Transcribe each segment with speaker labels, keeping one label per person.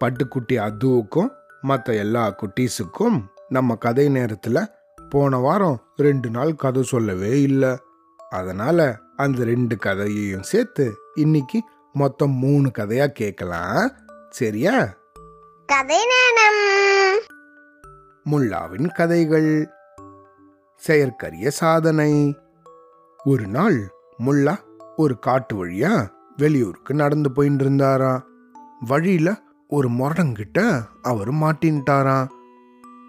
Speaker 1: பட்டுக்குட்டி அதுவுக்கும் மற்ற எல்லா குட்டீஸுக்கும் நம்ம கதை நேரத்தில் போன வாரம் ரெண்டு நாள் கதை சொல்லவே இல்லை. அதனால அந்த ரெண்டு கதையையும் சேர்த்து இன்னைக்கு மொத்தம் மூணு கதையா கேட்கலாம். சரியா?
Speaker 2: கதை நேரம்.
Speaker 1: முல்லாவின் கதைகள். செயற்கரிய சாதனை. ஒரு நாள் முல்லா ஒரு காட்டு வழியா வெளியூருக்கு நடந்து போயிட்டு இருந்தாராம் வழியில ஒரு முரடங்கிட்ட அவர் மாட்டின்ட்டாராம்.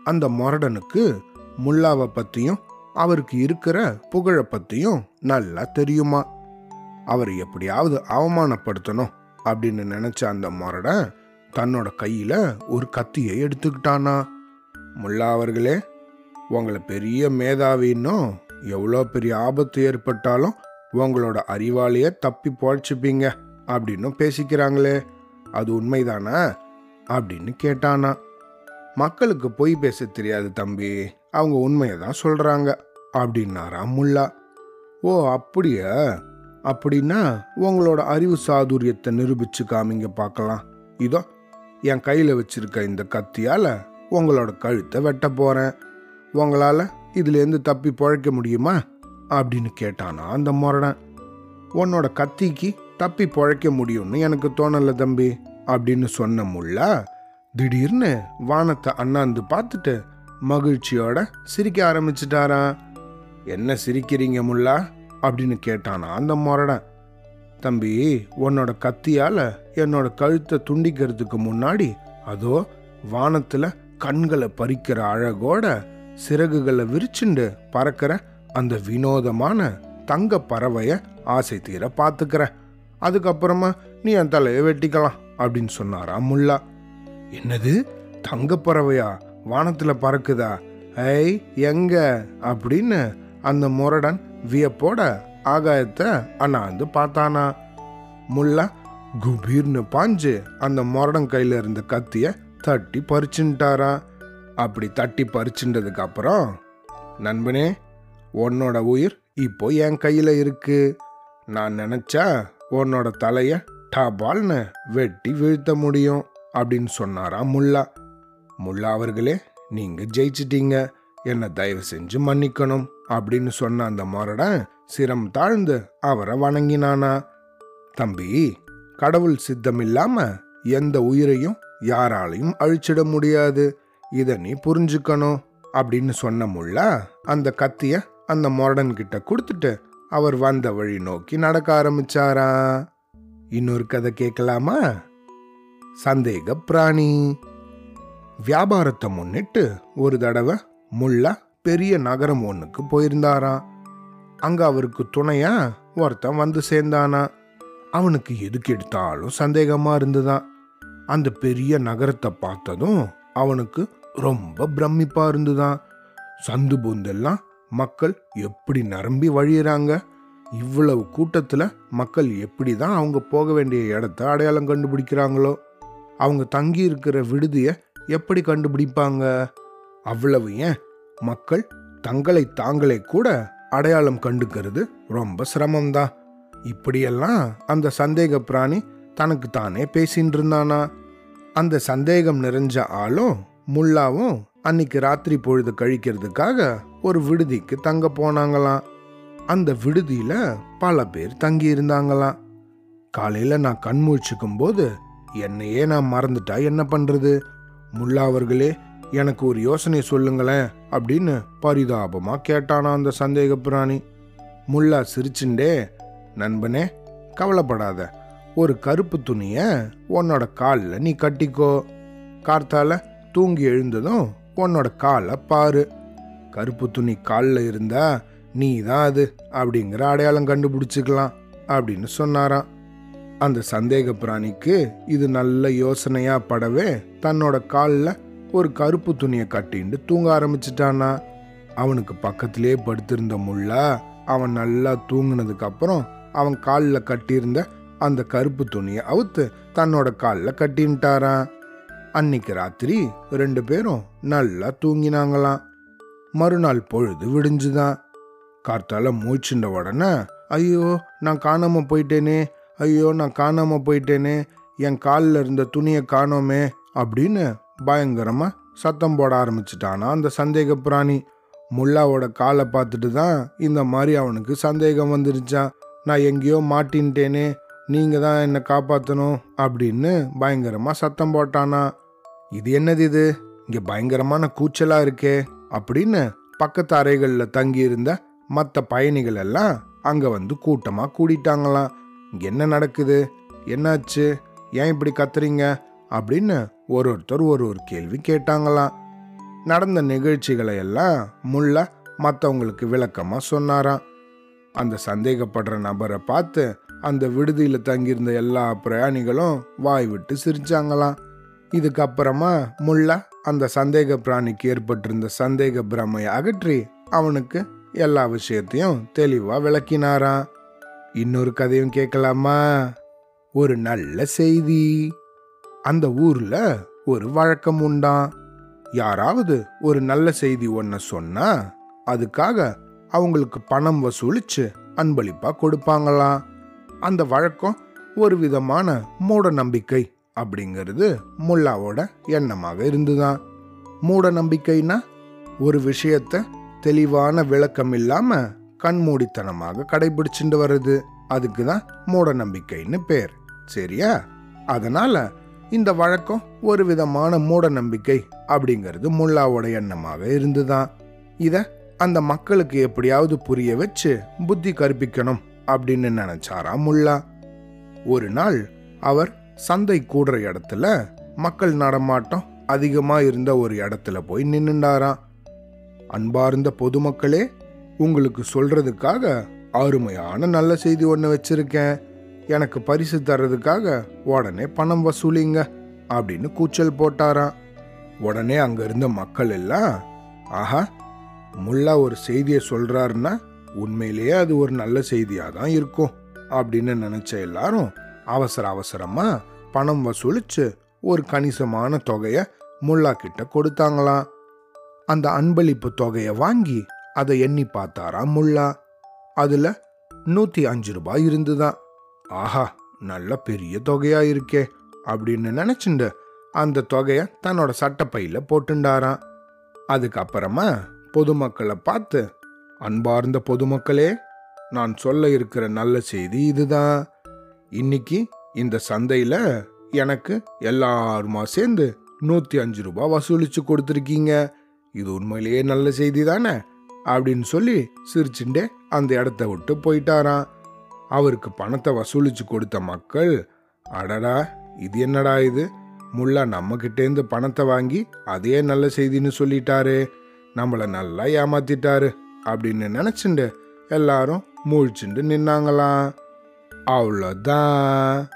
Speaker 1: அந்த முரடனுக்கு முல்லாவை பற்றியும் அவருக்கு இருக்கிற புகழை பற்றியும் நல்லா தெரியுமா? அவர் எப்படியாவது அவமானப்படுத்தணும் அப்படின்னு நினச்ச அந்த மொரடன் தன்னோட கையில் ஒரு கத்தியை எடுத்துக்கிட்டானா? முல்லா அவர்களே உங்களை பெரிய மேதாவின்னும் எவ்வளோ பெரிய ஆபத்து ஏற்பட்டாலும் உங்களோட அறிவாலேயே தப்பி பொழைச்சிப்பீங்க அப்படின்னு பேசிக்கிறாங்களே. அது உண்மைதானா? அப்படின்னு கேட்டானா. மக்களுக்கு பொய் பேச தெரியாது தம்பி. அவங்க உண்மையை தான் சொல்கிறாங்க அப்படின்னாரா முல்லா. ஓ அப்படியா? அப்படின்னா உங்களோட அறிவு சாதுரியத்தை நிரூபிச்சு காமிங்க பார்க்கலாம். இதோ என் கையில் வச்சிருக்க இந்த கத்தியால் உங்களோட கழுத்தை வெட்ட போகிறேன் உங்களால் இதுலேருந்து தப்பி பிழைக்க முடியுமா? அப்படின்னு கேட்டானா அந்த முரடன். உன்னோட கத்திக்கு தப்பி பிழைக்க முடியும்னு எனக்கு தோணல தம்பி அப்படின்னு சொன்ன முல்லா திடீர்னு வானத்தை அண்ணாந்து பார்த்துட்டு மகிழ்ச்சியோட சிரிக்க ஆரம்பிச்சிட்டாராம். என்ன சிரிக்கிறீங்க முல்லா? அப்படின்னு கேட்டானா அந்த முரடன். தம்பி உன்னோட கத்தியால என்னோட கழுத்தை துண்டிக்கிறதுக்கு முன்னாடி அதோ வானத்துல கண்களை பறிக்கிற அழகோட சிறகுகளை விரிச்சுண்டு பறக்கிற அந்த வினோதமான தங்க பறவைய ஆசை தீர பார்த்துக்கிறேன். அதுக்கப்புறமா நீ என் தலையை வெட்டிக்கலாம் அப்படின்னு சொன்னாரா முல்லா. என்னது? தங்க பறவையா பறக்குதா? ஐ எங்க? அப்படின்னு அந்த முரடன் வியப்போட ஆகாயத்தை அண்ணாந்து பார்த்தானா. முல்லா குபீர்னு பாஞ்சு அந்த முரடன் கையில் இருந்த கத்தியை தட்டி பறிச்சுட்டாரா அப்படி தட்டி பறிச்சுட்டதுக்கு அப்புறம் நண்பனே உன்னோட உயிர் இப்போ என் கையில் இருக்கு. நான் நினச்சா உன்னோட தலைய டபால்னு வெட்டி வீழ்த்த முடியும் அப்படின்னு சொன்னாராம் முல்லா. முல்லா அவர்களே நீங்க ஜெயிச்சிட்டீங்க. என்னை தயவு செஞ்சு மன்னிக்கணும் அப்படின்னு சொன்ன அந்த மரடன் சிரம் தாழ்ந்து அவரை வணங்கினானா. தம்பி கடவுள் சித்தம் இல்லாம எந்த உயிரையும் யாராலையும் அழிச்சிட முடியாது. இத நீ புரிஞ்சுக்கணும் அப்படின்னு சொன்ன முல்லா அந்த கத்திய அந்த மொரடன் கிட்ட கொடுத்துட்டு அவர் வந்த வழி நோக்கி நடக்க ஆரம்பிச்சாரா? இன்னொரு கதை கேட்கலாமா? சந்தேக பிராணி. வியாபாரத்தை முன்னிட்டு ஒரு தடவை முல்லா பெரிய நகரம் ஒன்றுக்கு போயிருந்தாராம் அங்க அவருக்கு துணையா ஒருத்தன் வந்து சேர்ந்தானா? அவனுக்கு எதுக்கு எடுத்தாலும் சந்தேகமா இருந்துதான் அந்த பெரிய நகரத்தை பார்த்ததும் அவனுக்கு ரொம்ப பிரமிப்பா இருந்துதான் சந்து பூந்தெல்லாம் மக்கள் எப்படி நிரம்பி வழியிறாங்க? இவ்வளவு கூட்டத்தில் மக்கள் எப்படி தான் அவங்க போக வேண்டிய இடத்த அடையாளம் கண்டுபிடிக்கிறாங்களோ? அவங்க தங்கி இருக்கிற விடுதியை எப்படி கண்டுபிடிப்பாங்க? அவ்வளவு ஏன் மக்கள் தங்களை தாங்களே கூட அடையாளம் கண்டுக்கிறது ரொம்ப சிரமம்தான். இப்படியெல்லாம் அந்த சந்தேக பிராணி தனக்கு தானே பேசின்னு இருந்தானா? அந்த சந்தேகம் நிறைஞ்ச ஆளும் முல்லாவும் அன்னைக்கு ராத்திரி பொழுது கழிக்கிறதுக்காக ஒரு விடுதிக்கு தங்க போனாங்களாம். அந்த விடுதியில் பல பேர் தங்கி இருந்தாங்களாம். காலையில் நான் கண் முழிச்சுக்கும் போது என்னையே நான் மறந்துட்டா என்ன பண்ணுறது முல்லா அவர்களே எனக்கு ஒரு யோசனை சொல்லுங்களேன் அப்படின்னு பரிதாபமாக கேட்டானா அந்த சந்தேக பிராணி முல்லா சிரிச்சுண்டே நண்பனே கவலைப்படாத. ஒரு கருப்பு துணியை உன்னோட காலில் நீ கட்டிக்கோ. கார்த்தால தூங்கி எழுந்ததும் உன்னோட காலை பாரு. கருப்பு துணி காலில் இருந்தா நீ தான் அது அப்படிங்கிற அடையாளம் கண்டுபிடிச்சிக்கலாம் அப்படின்னு சொன்னாராம். அந்த சந்தேக பிராணிக்கு இது நல்ல யோசனையா படவே தன்னோட காலில் ஒரு கருப்பு துணியை கட்டிண்டு தூங்க ஆரம்பிச்சிட்டானா. அவனுக்கு பக்கத்திலே படுத்திருந்த முள்ள அவன் நல்லா தூங்கினதுக்கு அப்புறம் அவன் காலில் கட்டியிருந்த அந்த கருப்பு துணியை அவுத்து தன்னோட காலில் கட்டின்ட்டாரான் அன்னைக்கு ராத்திரி ரெண்டு பேரும் நல்லா தூங்கினாங்களாம். மறுநாள் பொழுது விடிஞ்சுதான். கார்த்தால மூச்சுண்ட உடனே ஐயோ நான் காணாம போயிட்டேனே ஐயோ நான் காணாம போயிட்டேனே என் காலில் இருந்த துணியை காணோமே அப்படின்னு பயங்கரமா சத்தம் போட ஆரம்பிச்சிட்டானா அந்த சந்தேக பிராணி. முல்லாவோட காலை பார்த்துட்டு தான் இந்த மாதிரி அவனுக்கு சந்தேகம் வந்துருச்சான் நான் எங்கேயோ மாட்டின்ட்டேனே நீங்க தான் என்னை காப்பாற்றணும் அப்படின்னு பயங்கரமா சத்தம் போட்டானா. இது என்னது இது? இங்கே பயங்கரமான கூச்சலாக இருக்கே. அப்படின்னு பக்கத்து அறைகளில் தங்கியிருந்த மற்ற பயணிகள் எல்லாம் அங்கே வந்து கூட்டமாக கூடிட்டாங்களாம். என்ன நடக்குது? என்னாச்சு? ஏன் இப்படி கத்துறீங்க? அப்படின்னு ஒரு ஒருத்தர் ஒரு ஒரு கேள்வி கேட்டாங்களாம். நடந்த நிகழ்ச்சிகளை எல்லாம் முள்ள மற்றவங்களுக்கு விளக்கமாக சொன்னாராம். அந்த சந்தேகப்படுற நபரை பார்த்து அந்த விடுதியில் தங்கியிருந்த எல்லா பிரயாணிகளும் வாய் விட்டு சிரிச்சாங்களாம். இதுக்கப்புறமா முல்ல அந்த சந்தேக பிராணிக்கு ஏற்பட்டிருந்த சந்தேக பிரமையை அகற்றி அவனுக்கு எல்லா விஷயத்தையும் தெளிவாக விளக்கினாராம். இன்னொரு கதையும் கேட்கலாமா? ஒரு நல்ல செய்தி. அந்த ஊர்ல ஒரு வழக்கம் உண்டாம். யாராவது ஒரு நல்ல செய்தி ஒன்ன சொன்னா அதுக்காக அவங்களுக்கு பணம் வசூலிச்சு அன்பளிப்பா கொடுப்பாங்களாம். அந்த வழக்கம் ஒரு விதமான மூட நம்பிக்கை அப்படிங்கிறது முல்லாவோட எண்ணமாக இருந்துதான். மூட நம்பிக்கைனா ஒரு விஷயத்த தெளிவான விளக்கம் இல்லாம கண்மூடித்தனமாக கடைபிடிச்சுட்டு வர்றது. அதுக்கு தான் மூட நம்பிக்கைன்னு பேர். சரியா? அதனால இந்த வழக்கம் ஒரு விதமான மூட நம்பிக்கை அப்படிங்கிறது முல்லாவோட எண்ணமாக இருந்துதான். இத அந்த மக்களுக்கு எப்படியாவது புரிய வச்சு புத்தி கற்பிக்கணும் அப்படின்னு நினைச்சாரா முல்லா. ஒரு நாள் அவர் சந்தை கூடுற இடத்துல மக்கள் நடமாட்டம் அதிகமா இருந்த ஒரு இடத்துல போய் நின்னுண்டாராம். அன்பார்ந்த பொதுமக்களே உங்களுக்கு சொல்றதுக்காக அருமையான நல்ல செய்தி ஒன்று வச்சிருக்கேன். எனக்கு பரிசு தர்றதுக்காக உடனே பணம் வசூலிங்க அப்படின்னு கூச்சல் போட்டாராம். உடனே அங்க இருந்த மக்கள் எல்லாம் ஆஹா முல்லா ஒரு செய்தியை சொல்றாருன்னா உண்மையிலேயே அது ஒரு நல்ல செய்தியாக தான் இருக்கும் அப்படின்னு நினைச்ச எல்லாரும் அவசர அவசரமா பணம் வசூலிச்சு ஒரு கணிசமான தொகையை முல்லா கிட்ட கொடுத்தாங்களாம். அந்த அன்பளிப்பு தொகையை வாங்கி அதை எண்ணி பார்த்தாராம் முல்லா. அதுல நூத்தி அஞ்சு ரூபாய் இருந்துதான் ஆஹா நல்ல பெரிய தொகையா இருக்கே அப்படின்னு நினைச்சுண்டு அந்த தொகையை தன்னோட சட்டப்பையில போட்டுண்டாராம். அதுக்கப்புறமா பொதுமக்களை பார்த்து அன்பார்ந்த பொதுமக்களே நான் சொல்ல இருக்கிற நல்ல செய்தி இதுதான். இன்னைக்கு இந்த சந்தையில எனக்கு எல்லாருமா சேர்ந்து நூத்தி அஞ்சு ரூபாய் வசூலிச்சு கொடுத்துருக்கீங்க. இது உண்மையிலேயே நல்ல செய்தி தானே அப்படின்னு சொல்லி சிரிச்சுண்டே அந்த இடத்த விட்டு போயிட்டாராம். அவருக்கு பணத்தை வசூலிச்சு கொடுத்த மக்கள் அடடா இது என்னடா இது? முல்லா நம்மகிட்டேருந்து பணத்தை வாங்கி அதே நல்ல செய்தின்னு சொல்லிட்டாரு. நம்மளை நல்லா ஏமாத்திட்டாரு அப்படின்னு நினைச்சுண்டு எல்லாரும் மூழ்ச்சிண்டு நின்னாங்களாம். Avladan.